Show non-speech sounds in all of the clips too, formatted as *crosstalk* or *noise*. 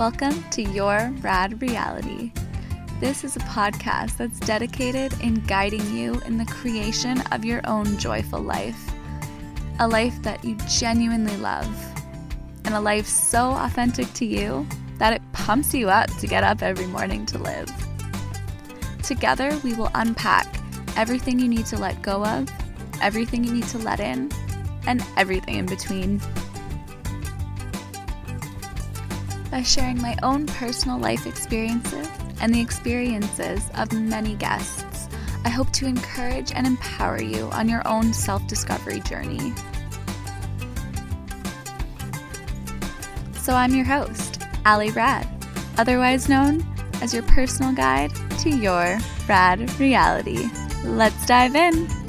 Welcome to Your Rad Reality. This is a podcast that's dedicated in guiding you in the creation of your own joyful life. A life that you genuinely love, and a life so authentic to you that it pumps you up to get up every morning to live. Together, we will unpack everything you need to let go of, everything you need to let in, and everything in between. By sharing my own personal life experiences and the experiences of many guests, I hope to encourage and empower you on your own self discovery journey. So, I'm your host, Ali Rad, otherwise known as your personal guide to your rad reality. Let's dive in.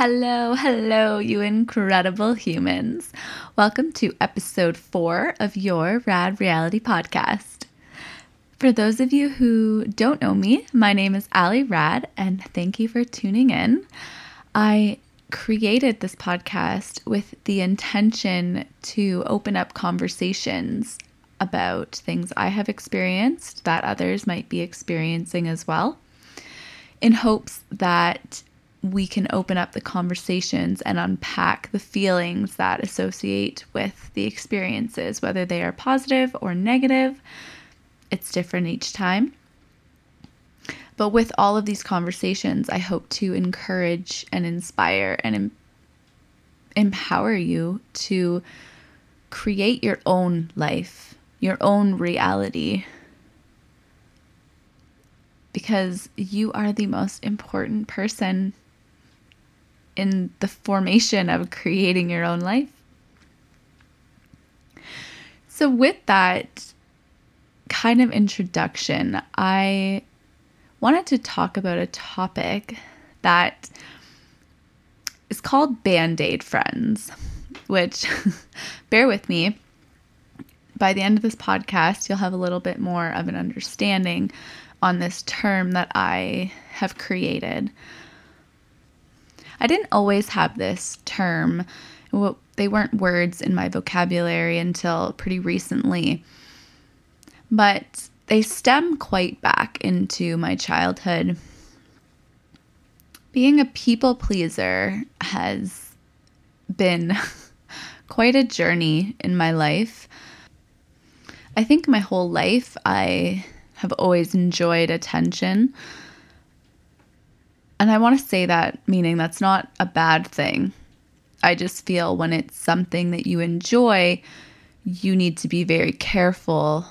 Hello, hello, you incredible humans. Welcome to episode four of your Rad Reality Podcast. For those of you who don't know me, my name is Ali Rad, and thank you for tuning in. I created this podcast with the intention to open up conversations about things I have experienced that others might be experiencing as well, in hopes that we can open up the conversations and unpack the feelings that associate with the experiences, whether they are positive or negative. It's different each time. But with all of these conversations, I hope to encourage and inspire and em- empower you to create your own life, your own reality. Because you are the most important person in the formation of creating your own life. So, with that kind of introduction, I wanted to talk about a topic that is called Band Aid Friends, which, *laughs* bear with me, by the end of this podcast, you'll have a little bit more of an understanding on this term that I have created. I didn't always have this term. Well, they weren't words in my vocabulary until pretty recently. But they stem quite back into my childhood. Being a people pleaser has been *laughs* quite a journey in my life. I think my whole life I have always enjoyed attention. And I want to say that, meaning that's not a bad thing. I just feel when it's something that you enjoy, you need to be very careful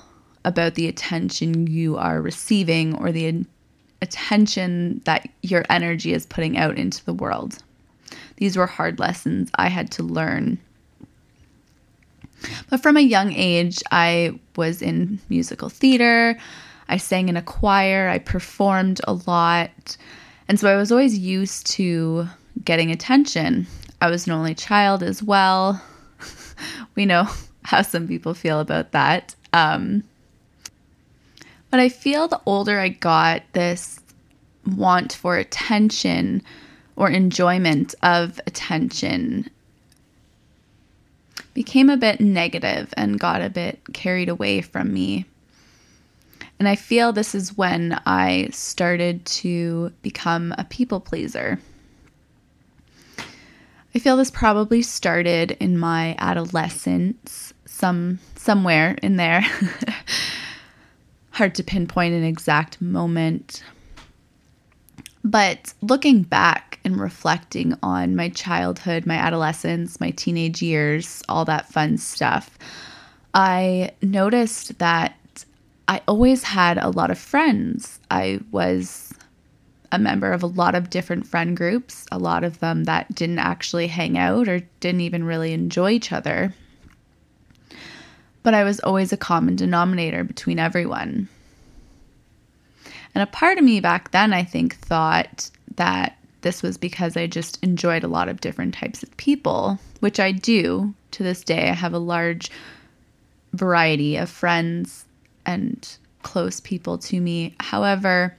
about the attention you are receiving or the attention that your energy is putting out into the world. These were hard lessons I had to learn. But from a young age, I was in musical theater, I sang in a choir, I performed a lot. And so I was always used to getting attention. I was an only child as well. *laughs* we know *laughs* how some people feel about that. Um, but I feel the older I got, this want for attention or enjoyment of attention became a bit negative and got a bit carried away from me. And I feel this is when I started to become a people pleaser. I feel this probably started in my adolescence, some somewhere in there. *laughs* Hard to pinpoint an exact moment. But looking back and reflecting on my childhood, my adolescence, my teenage years, all that fun stuff, I noticed that I always had a lot of friends. I was a member of a lot of different friend groups, a lot of them that didn't actually hang out or didn't even really enjoy each other. But I was always a common denominator between everyone. And a part of me back then, I think, thought that this was because I just enjoyed a lot of different types of people, which I do to this day. I have a large variety of friends and close people to me. However,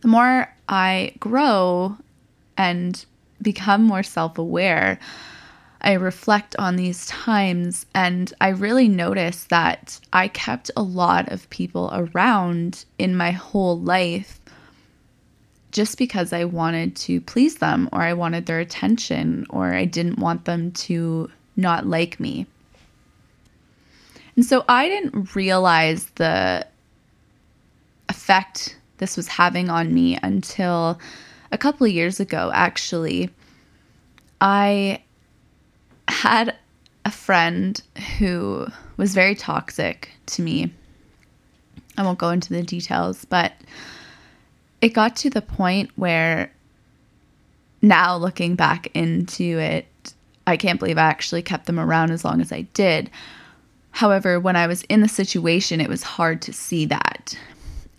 the more I grow and become more self aware, I reflect on these times and I really notice that I kept a lot of people around in my whole life just because I wanted to please them or I wanted their attention or I didn't want them to not like me. And so I didn't realize the effect this was having on me until a couple of years ago, actually. I had a friend who was very toxic to me. I won't go into the details, but it got to the point where now looking back into it, I can't believe I actually kept them around as long as I did. However, when I was in the situation, it was hard to see that.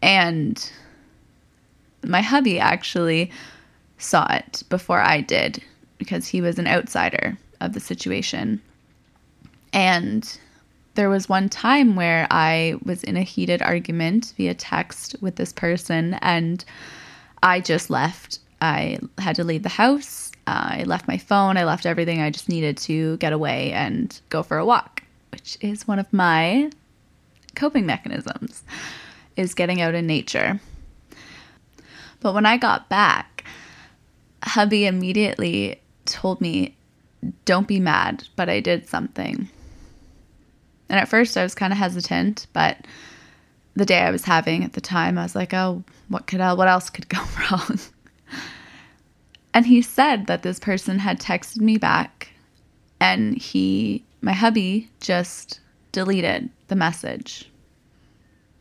And my hubby actually saw it before I did because he was an outsider of the situation. And there was one time where I was in a heated argument via text with this person and I just left. I had to leave the house. I left my phone. I left everything. I just needed to get away and go for a walk, which is one of my coping mechanisms is getting out in nature. But when I got back, hubby immediately told me don't be mad, but I did something. And at first I was kind of hesitant, but the day I was having at the time, I was like, oh, what could I, what else could go *laughs* wrong? and he said that this person had texted me back and he, my hubby, just deleted the message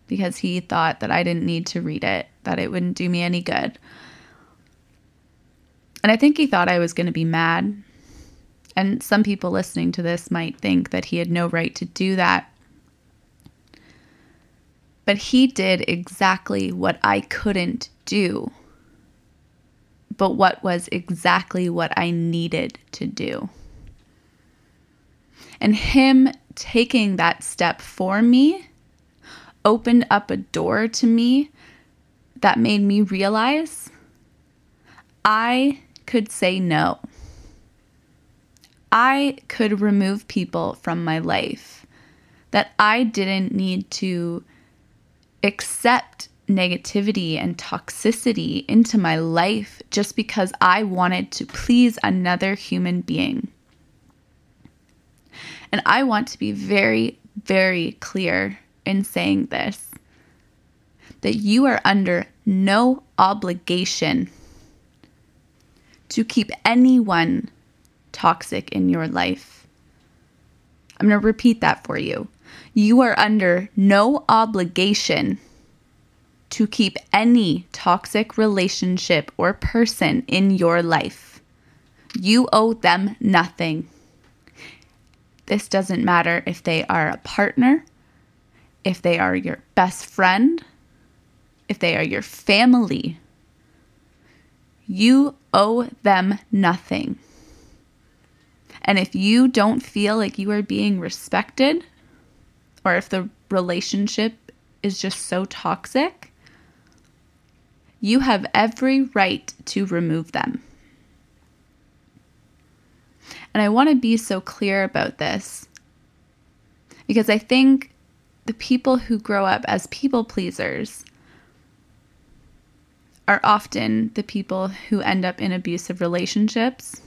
because he thought that I didn't need to read it, that it wouldn't do me any good. And I think he thought I was going to be mad and some people listening to this might think that he had no right to do that. But he did exactly what I couldn't do, but what was exactly what I needed to do. And him taking that step for me opened up a door to me that made me realize I could say no. I could remove people from my life, that I didn't need to accept negativity and toxicity into my life just because I wanted to please another human being. And I want to be very, very clear in saying this that you are under no obligation to keep anyone toxic in your life. I'm going to repeat that for you. You are under no obligation to keep any toxic relationship or person in your life. You owe them nothing. This doesn't matter if they are a partner, if they are your best friend, if they are your family. You owe them nothing. And if you don't feel like you are being respected, or if the relationship is just so toxic, you have every right to remove them. And I want to be so clear about this because I think the people who grow up as people pleasers are often the people who end up in abusive relationships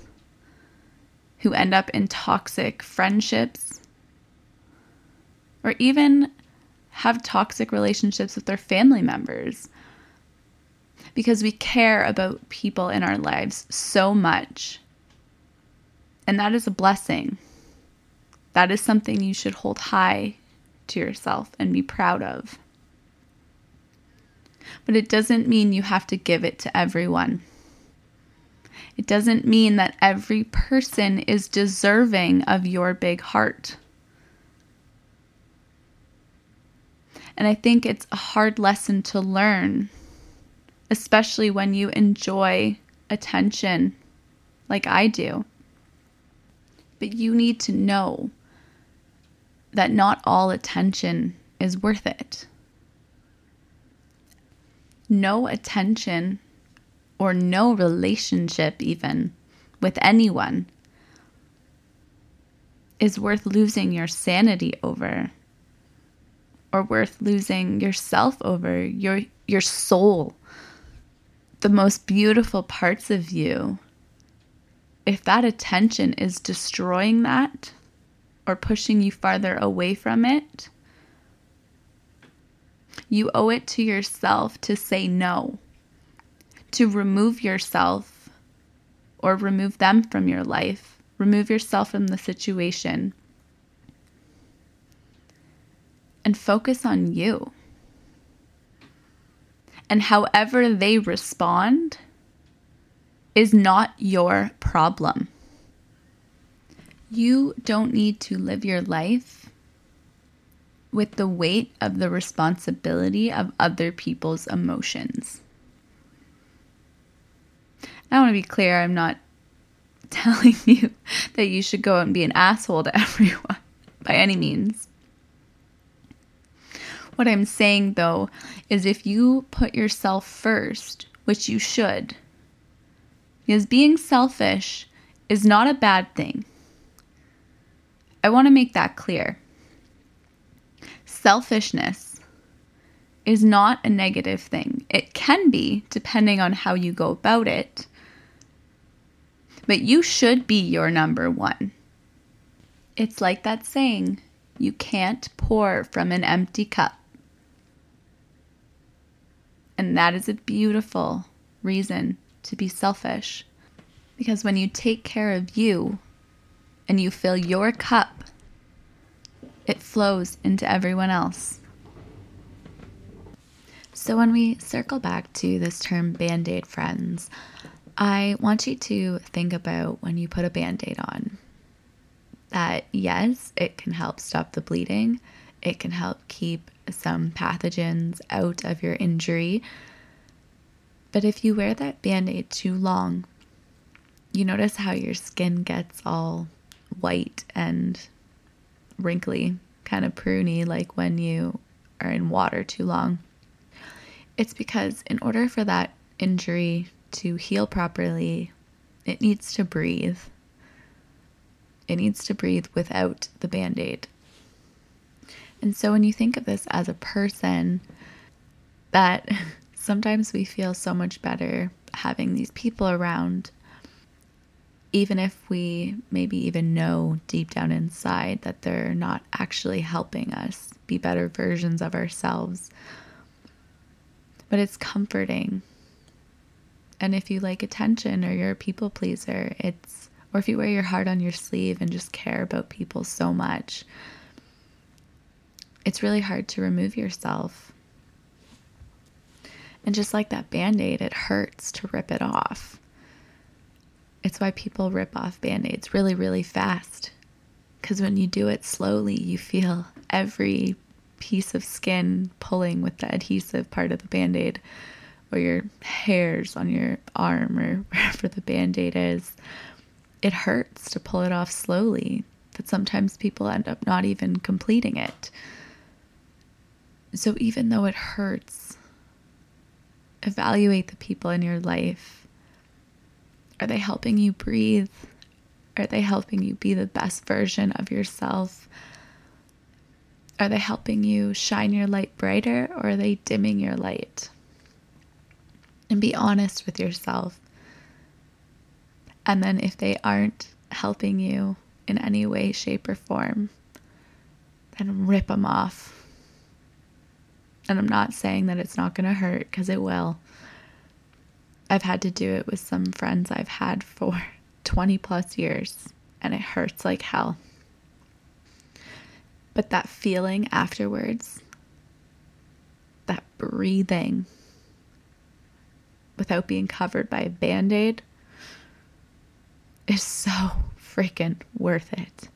who end up in toxic friendships or even have toxic relationships with their family members because we care about people in our lives so much. And that is a blessing. That is something you should hold high to yourself and be proud of. But it doesn't mean you have to give it to everyone. It doesn't mean that every person is deserving of your big heart. And I think it's a hard lesson to learn, especially when you enjoy attention like I do. But you need to know that not all attention is worth it. No attention or no relationship, even with anyone, is worth losing your sanity over or worth losing yourself over, your your soul, the most beautiful parts of you. If that attention is destroying that or pushing you farther away from it, you owe it to yourself to say no, to remove yourself or remove them from your life, remove yourself from the situation and focus on you. And however they respond is not your problem. You don't need to live your life with the weight of the responsibility of other people's emotions. I want to be clear, I'm not *laughs* telling you that you should go out and be an asshole to *laughs* everyone by any means. What I'm saying though is if you put yourself first, which you should, because being selfish is not a bad thing. I want to make that clear. Selfishness is not a negative thing. It can be, depending on how you go about it. But you should be your number one. It's like that saying you can't pour from an empty cup. And that is a beautiful reason to be selfish. Because when you take care of you and you fill your cup, it flows into everyone else. So, when we circle back to this term band aid friends, I want you to think about when you put a band aid on that yes, it can help stop the bleeding, it can help keep some pathogens out of your injury. But if you wear that band aid too long, you notice how your skin gets all white and wrinkly, kind of pruny, like when you are in water too long. It's because, in order for that injury to heal properly, it needs to breathe. It needs to breathe without the band aid. And so when you think of this as a person, that *laughs* sometimes we feel so much better having these people around, even if we maybe even know deep down inside that they're not actually helping us be better versions of ourselves. But it's comforting. And if you like attention or you're a people pleaser, it's, or if you wear your heart on your sleeve and just care about people so much, it's really hard to remove yourself. And just like that band aid, it hurts to rip it off. It's why people rip off band aids really, really fast. Because when you do it slowly, you feel every piece of skin pulling with the adhesive part of the band aid, or your hairs on your arm, or *laughs* wherever the band aid is. It hurts to pull it off slowly, but sometimes people end up not even completing it. So even though it hurts, evaluate the people in your life. Are they helping you breathe? Are they helping you be the best version of yourself? Are they helping you shine your light brighter or are they dimming your light? And be honest with yourself. And then if they aren't helping you in any way, shape, or form, then rip them off and I'm not saying that it's not going to hurt because it will. I've had to do it with some friends I've had for *laughs* 20 plus years, and it hurts like hell. But that feeling afterwards, that breathing without being covered by a band aid, is so *laughs* freaking worth it.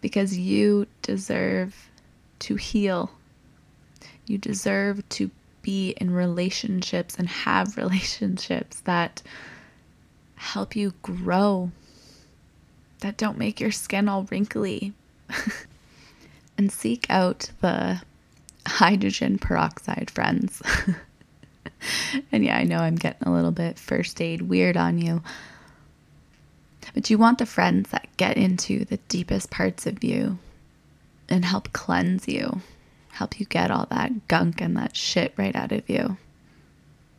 Because you deserve to heal you deserve to be in relationships and have *laughs* relationships that help you grow, that don't make your skin all wrinkly. *laughs* and seek out the hydrogen peroxide friends. *laughs* and yeah, I know I'm getting a little bit first aid weird on you. But you want the friends that get into the deepest parts of you and help cleanse you, help you get all that gunk and that shit right out of you.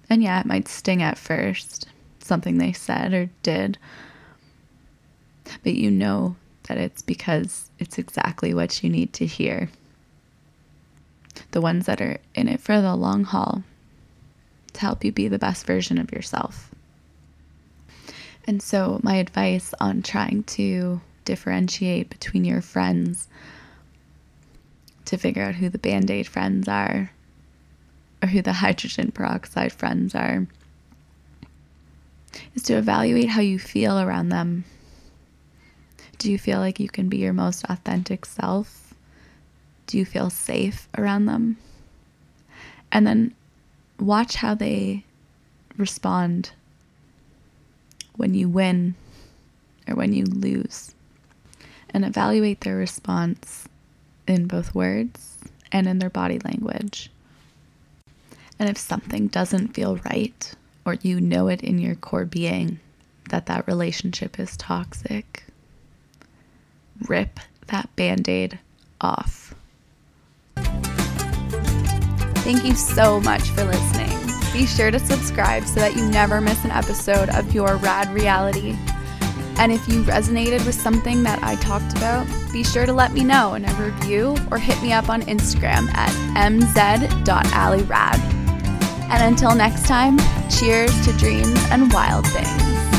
And yeah, it might sting at first, something they said or did. But you know that it's because it's exactly what you need to hear. The ones that are in it for the long haul to help you be the best version of yourself. And so, my advice on trying to differentiate between your friends to figure out who the band aid friends are or who the hydrogen peroxide friends are is to evaluate how you feel around them. Do you feel like you can be your most authentic self? Do you feel safe around them? And then watch how they respond when you win or when you lose, and evaluate their response in both words and in their body language. And if something doesn't feel right, or you know it in your core being that that relationship is toxic, rip that band aid off. Thank you so much for listening. Be sure to subscribe so that you never miss an episode of Your Rad Reality. And if you resonated with something that I talked about, be sure to let me know in a review or hit me up on Instagram at mz.allyrad. And until next time, cheers to dreams and wild things.